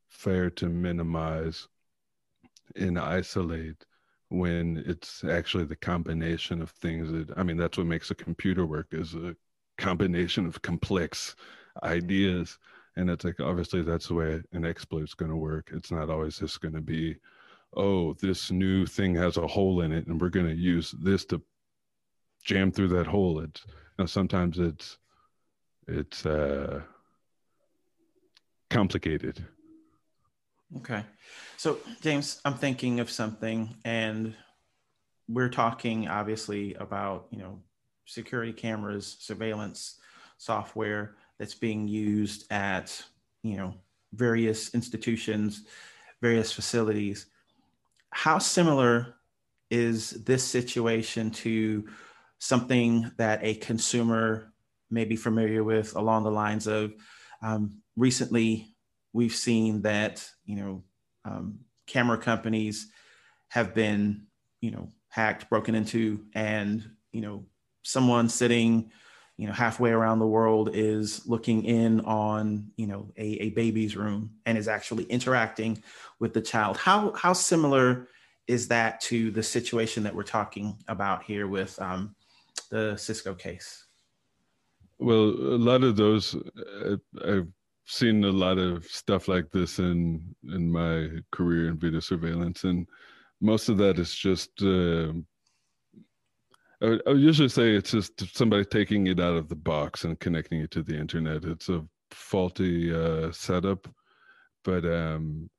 Speaker 4: fair to minimize and isolate when it's actually the combination of things that I mean that's what makes a computer work is a combination of complex ideas and it's like obviously that's the way an exploit's going to work it's not always just going to be oh, this new thing has a hole in it, and we're going to use this to jam through that hole. It's you know, sometimes it's it's uh, complicated.
Speaker 2: Okay, so James, I'm thinking of something, and we're talking obviously about you know security cameras, surveillance software that's being used at you know various institutions, various facilities how similar is this situation to something that a consumer may be familiar with along the lines of um, recently we've seen that you know um, camera companies have been you know hacked broken into and you know someone sitting you know halfway around the world is looking in on you know a, a baby's room and is actually interacting with the child how how similar is that to the situation that we're talking about here with um, the Cisco case?
Speaker 4: Well, a lot of those, uh, I've seen a lot of stuff like this in in my career in video surveillance, and most of that is just. Uh, I, would, I would usually say it's just somebody taking it out of the box and connecting it to the internet. It's a faulty uh, setup, but um,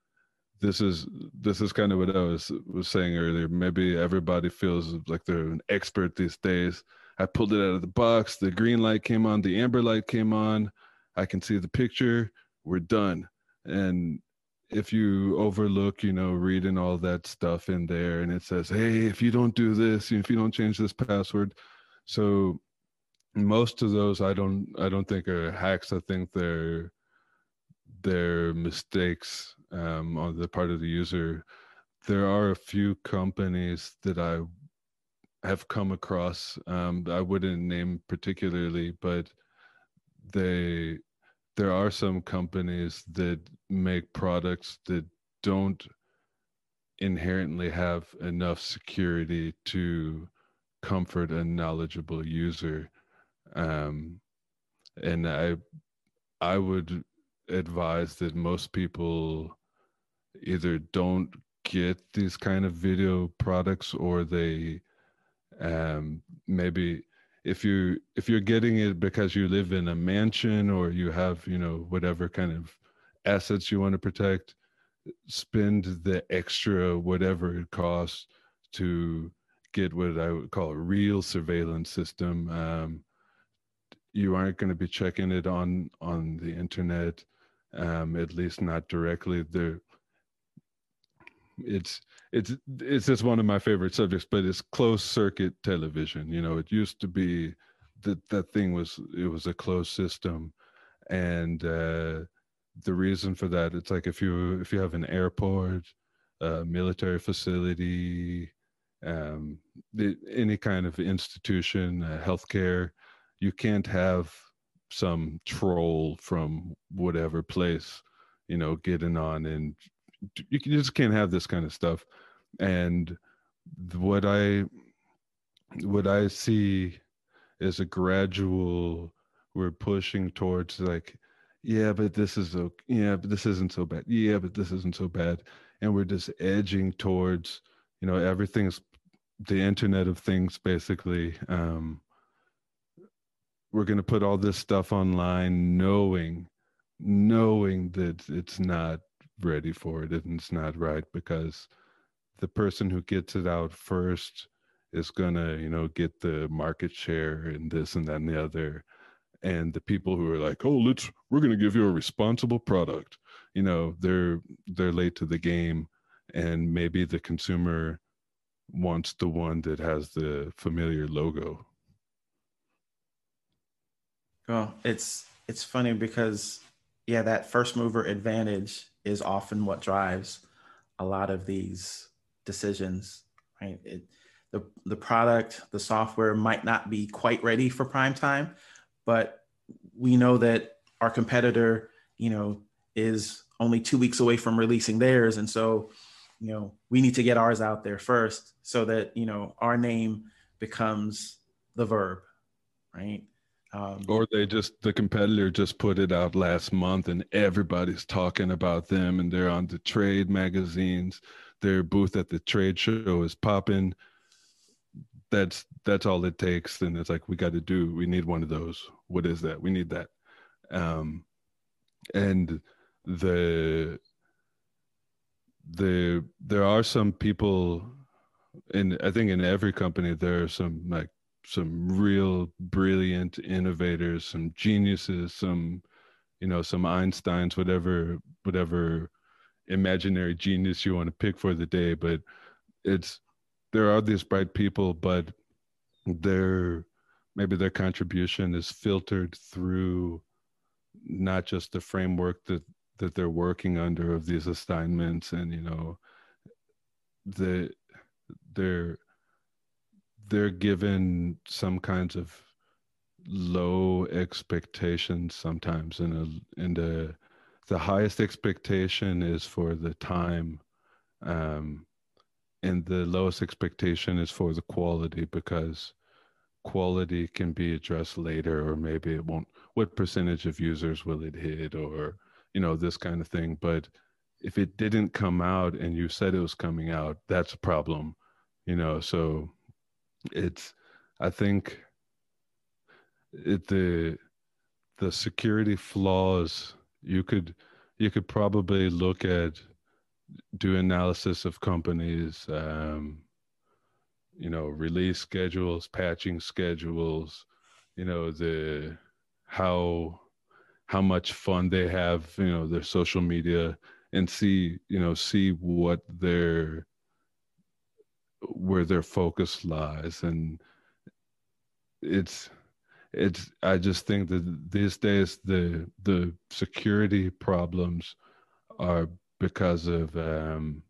Speaker 4: this is this is kind of what I was was saying earlier. Maybe everybody feels like they're an expert these days. I pulled it out of the box. The green light came on. The amber light came on. I can see the picture. We're done. And if you overlook, you know, reading all that stuff in there, and it says, "Hey, if you don't do this, if you don't change this password," so most of those I don't I don't think are hacks. I think they're they're mistakes um, on the part of the user. There are a few companies that I have come across. Um, I wouldn't name particularly, but they there are some companies that make products that don't inherently have enough security to comfort a knowledgeable user. Um, and i i would advise that most people either don't get these kind of video products or they um, maybe if you if you're getting it because you live in a mansion or you have you know whatever kind of assets you want to protect spend the extra whatever it costs to get what i would call a real surveillance system. Um, you aren't going to be checking it on on the internet um, at least not directly. There it's it's it's just one of my favorite subjects but it's closed circuit television you know it used to be that that thing was it was a closed system and uh the reason for that it's like if you if you have an airport a military facility um the, any kind of institution uh, healthcare you can't have some troll from whatever place you know getting on and you just can't have this kind of stuff. And what i what i see is a gradual we're pushing towards like yeah but this is okay yeah but this isn't so bad. Yeah but this isn't so bad. And we're just edging towards you know everything's the internet of things basically um we're going to put all this stuff online knowing knowing that it's not ready for it and it's not right because the person who gets it out first is gonna you know get the market share and this and that and the other. And the people who are like oh let's we're gonna give you a responsible product you know they're they're late to the game. And maybe the consumer wants the one that has the familiar logo.
Speaker 2: Well it's it's funny because yeah that first mover advantage is often what drives a lot of these decisions, right? It, the, the product, the software might not be quite ready for prime time, but we know that our competitor, you know, is only two weeks away from releasing theirs. And so, you know, we need to get ours out there first so that, you know, our name becomes the verb, right?
Speaker 4: Um, or they just the competitor just put it out last month and everybody's talking about them and they're on the trade magazines. Their booth at the trade show is popping. That's that's all it takes. And it's like we got to do. We need one of those. What is that? We need that. Um, and the the there are some people in I think in every company there are some like some real brilliant innovators, some geniuses, some you know some Einsteins, whatever whatever imaginary genius you want to pick for the day. But it's there are these bright people, but their maybe their contribution is filtered through not just the framework that that they're working under of these assignments and you know the they're they're given some kinds of low expectations sometimes and a the highest expectation is for the time um and the lowest expectation is for the quality because quality can be addressed later or maybe it won't what percentage of users will it hit or you know this kind of thing. But if it didn't come out and you said it was coming out that's a problem you know so it's i think it the the security flaws you could you could probably look at do analysis of companies um, you know release schedules patching schedules you know the how how much fun they have you know their social media and see you know see what their where their focus lies and it's it's i just think that these days the the security problems are because of um,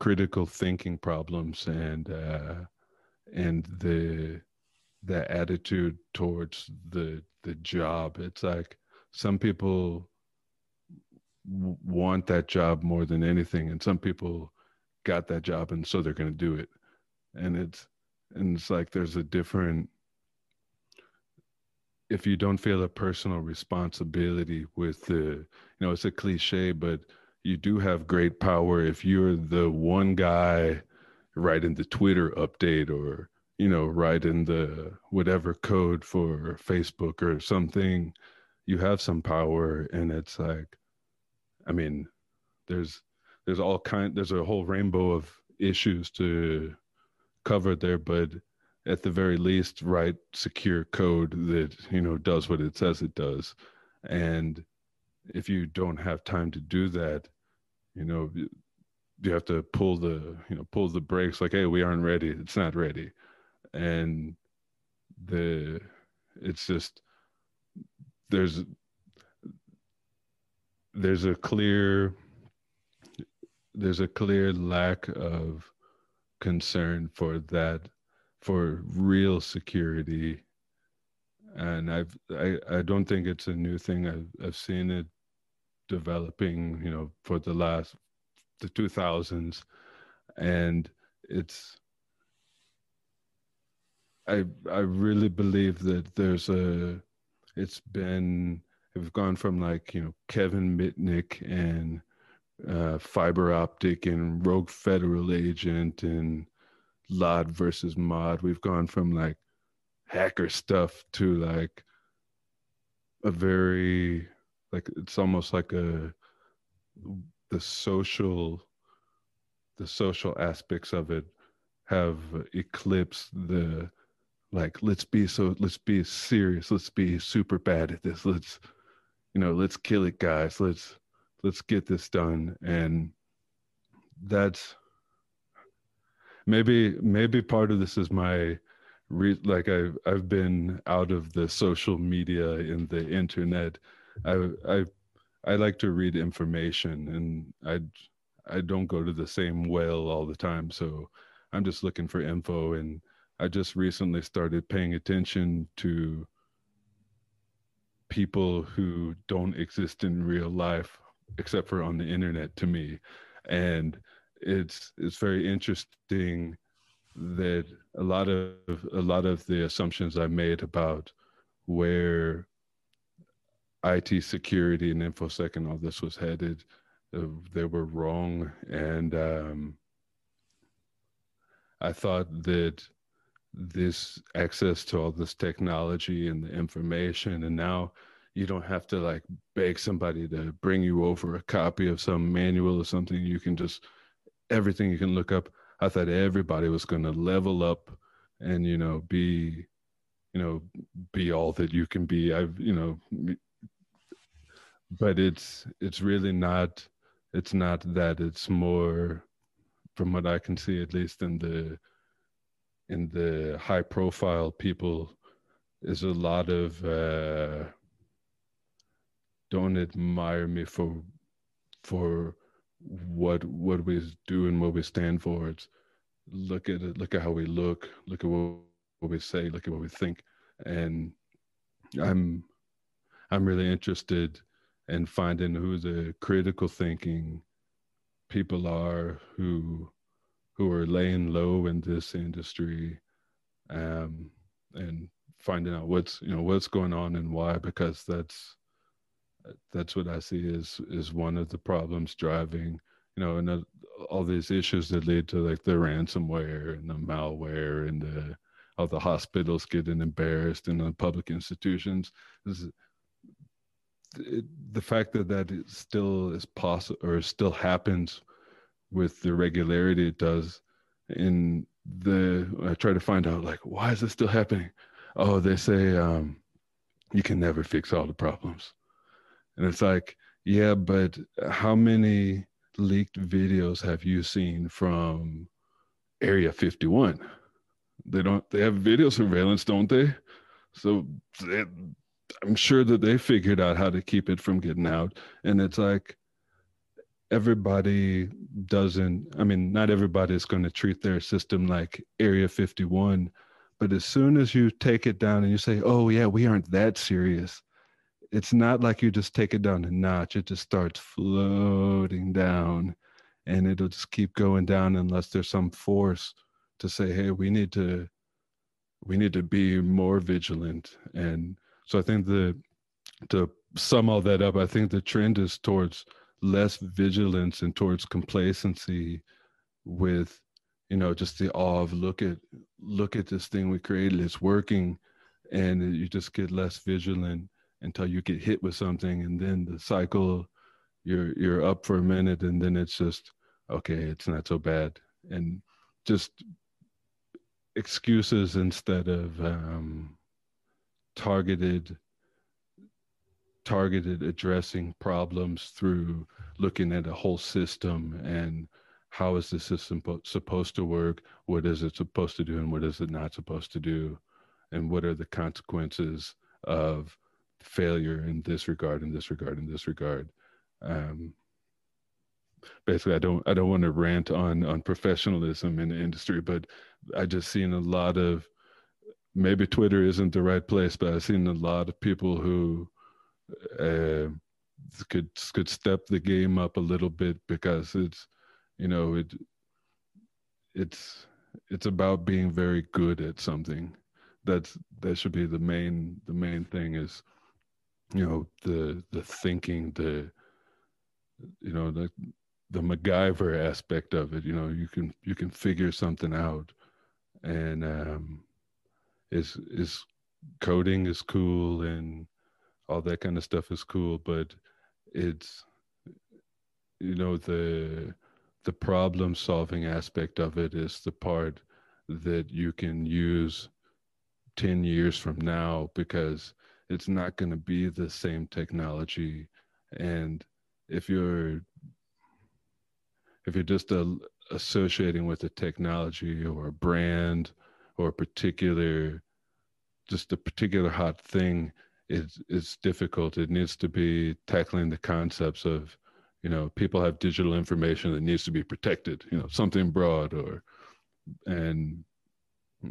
Speaker 4: critical thinking problems and uh, and the the attitude towards the the job. It's like some people want that job more than anything, and some people got that job, and so they're going to do it. And it's and it's like there's a different if you don't feel a personal responsibility with the you know it's a cliche but you do have great power if you're the one guy writing the twitter update or you know writing the whatever code for facebook or something you have some power and it's like i mean there's there's all kind there's a whole rainbow of issues to cover there but at the very least write secure code that you know does what it says it does. And if you don't have time to do that you know you have to pull the you know pull the brakes like hey we aren't ready. It's not ready. And the it's just there's there's a clear there's a clear lack of concern for that for real security. And i've i, I don't think it's a new thing. I've, I've seen it developing you know for the last the 2000s and it's i i really believe that there's a it's been we've gone from like you know kevin mitnick and uh, Phiber Optik and rogue federal agent and LOD versus Mod. We've gone from like hacker stuff to like a very like it's almost like a the social the social aspects of it have eclipsed the like let's be so let's be serious let's be super bad at this let's you know let's kill it guys let's let's get this done and that's maybe maybe part of this is my re- like I've I've been out of the social media and the internet. I I I like to read information and I I don't go to the same well all the time. So I'm just looking for info and I just recently started paying attention to people who don't exist in real life except for on the internet to me. And it's it's very interesting that a lot of a lot of the assumptions I made about where IT security and infosec and all this was headed, uh, they were wrong, and um, I thought that this access to all this technology and the information, and now you don't have to like beg somebody to bring you over a copy of some manual or something. You can just everything you can look up. I thought everybody was going to level up and you know be you know be all that you can be. I've you know but it's it's really not it's not that it's more from what I can see at least in the in the high profile people is a lot of uh, don't admire me for for what what we do and what we stand for. It's look at it, look at how we look, look at what, what we say, look at what we think, and I'm I'm really interested in finding who the critical thinking people are who who are laying low in this industry um, and finding out what's you know what's going on and why because that's that's what I see is is one of the problems driving you know and all these issues that lead to like the ransomware and the malware and the all the hospitals getting embarrassed and the public institutions. Is it, the fact that that still is possible or still happens with the regularity it does in the I try to find out like why is this still happening? Oh they say um you can never fix all the problems and it's like yeah but how many leaked videos have you seen from area 51 they don't they have video surveillance don't they? So they, i'm sure that they figured out how to keep it from getting out. And it's like everybody doesn't i mean not everybody is going to treat their system like area 51 but as soon as you take it down and you say oh yeah we aren't that serious it's not like you just take it down a notch it just starts floating down and it'll just keep going down unless there's some force to say hey we need to we need to be more vigilant. And so i think the to sum all that up i think the trend is towards less vigilance and towards complacency with you know just the awe of look at look at this thing we created. It's working and you just get less vigilant until you get hit with something and then the cycle you're you're up for a minute and then it's just okay it's not so bad. And just excuses instead of um, targeted targeted addressing problems through looking at a whole system and how is the system po- supposed to work? What is it supposed to do and what is it not supposed to do? And what are the consequences of failure in this regard in this regard in this regard. Um, basically i don't i don't want to rant on on professionalism in the industry but i just seen a lot of maybe twitter isn't the right place but i've seen a lot of people who uh, could could step the game up a little bit because it's you know it it's it's about being very good at something. That's that should be the main the main thing is you know the the thinking the you know the the MacGyver aspect of it you know you can you can figure something out. And um is is coding is cool and all that kind of stuff is cool but it's you know the the problem solving aspect of it is the part that you can use 10 years from now because it's not going to be the same technology and if you're if you're just a, associating with a technology or a brand or a particular just a particular hot thing it's it's difficult. It needs to be tackling the concepts of, you know, people have digital information that needs to be protected. You know, something broad or, and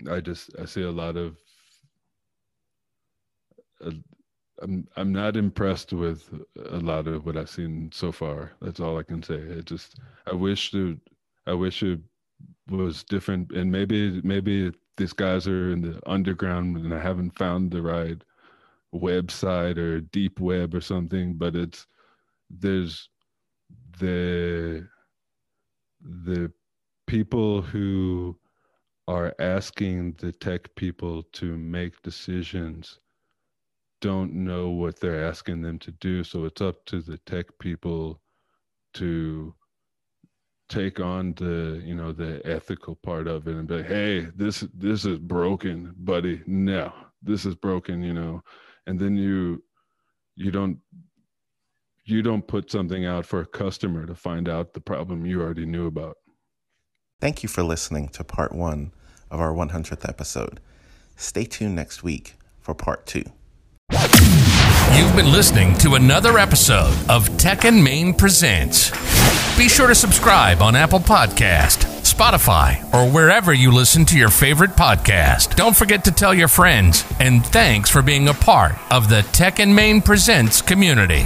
Speaker 4: I just I see a lot of. I'm I'm not impressed with a lot of what I've seen so far. That's all I can say. It just I wish to I wish it was different and maybe maybe these guys are in the underground and I haven't found the right website or deep web or something, but it's there's the the people who are asking the tech people to make decisions don't know what they're asking them to do so it's up to the tech people to take on the you know the ethical part of it and be like, hey this this is broken buddy no this is broken you know and then you you don't you don't put something out for a customer to find out the problem you already knew about.
Speaker 2: Thank you for listening to part one of our 100th episode. Stay tuned next week for part two.
Speaker 1: You've been listening to another episode of Tech and Main Presents. Be sure to subscribe on Apple Podcast, Spotify, or wherever you listen to your favorite podcast. Don't forget to tell your friends, and thanks for being a part of the Tech and Main Presents community.